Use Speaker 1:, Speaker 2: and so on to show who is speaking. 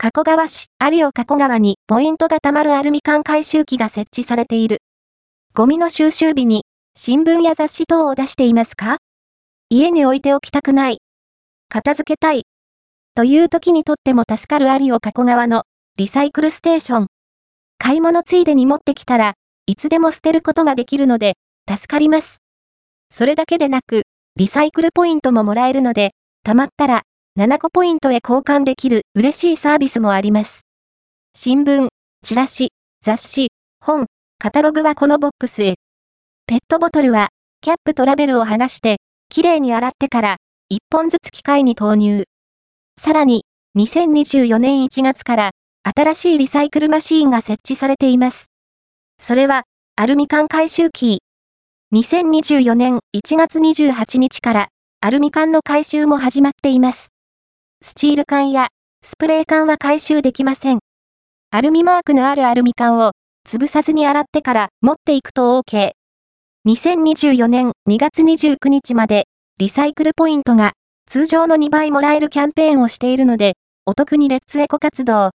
Speaker 1: 加古川市有尾加古川にポイントが貯まるアルミ缶回収機が設置されている。ゴミの収集日に新聞や雑誌等を出していますか？家に置いておきたくない。片付けたい。という時にとっても助かる有尾加古川のリサイクルステーション。買い物ついでに持ってきたらいつでも捨てることができるので助かります。それだけでなく、リサイクルポイントももらえるので、貯まったら7個ポイントへ交換できる嬉しいサービスもあります。新聞、チラシ、雑誌、本、カタログはこのボックスへ。ペットボトルは、キャップとラベルを剥がして、きれいに洗ってから、1本ずつ機械に投入。さらに、2024年1月から、新しいリサイクルマシーンが設置されています。それは、アルミ缶回収機。2024年1月28日から、アルミ缶の回収も始まっています。スチール缶やスプレー缶は回収できません。アルミマークのあるアルミ缶を潰さずに洗ってから持っていくと OK。2024年2月29日までリサイクルポイントが通常の2倍もらえるキャンペーンをしているので、お得にレッツエコ活動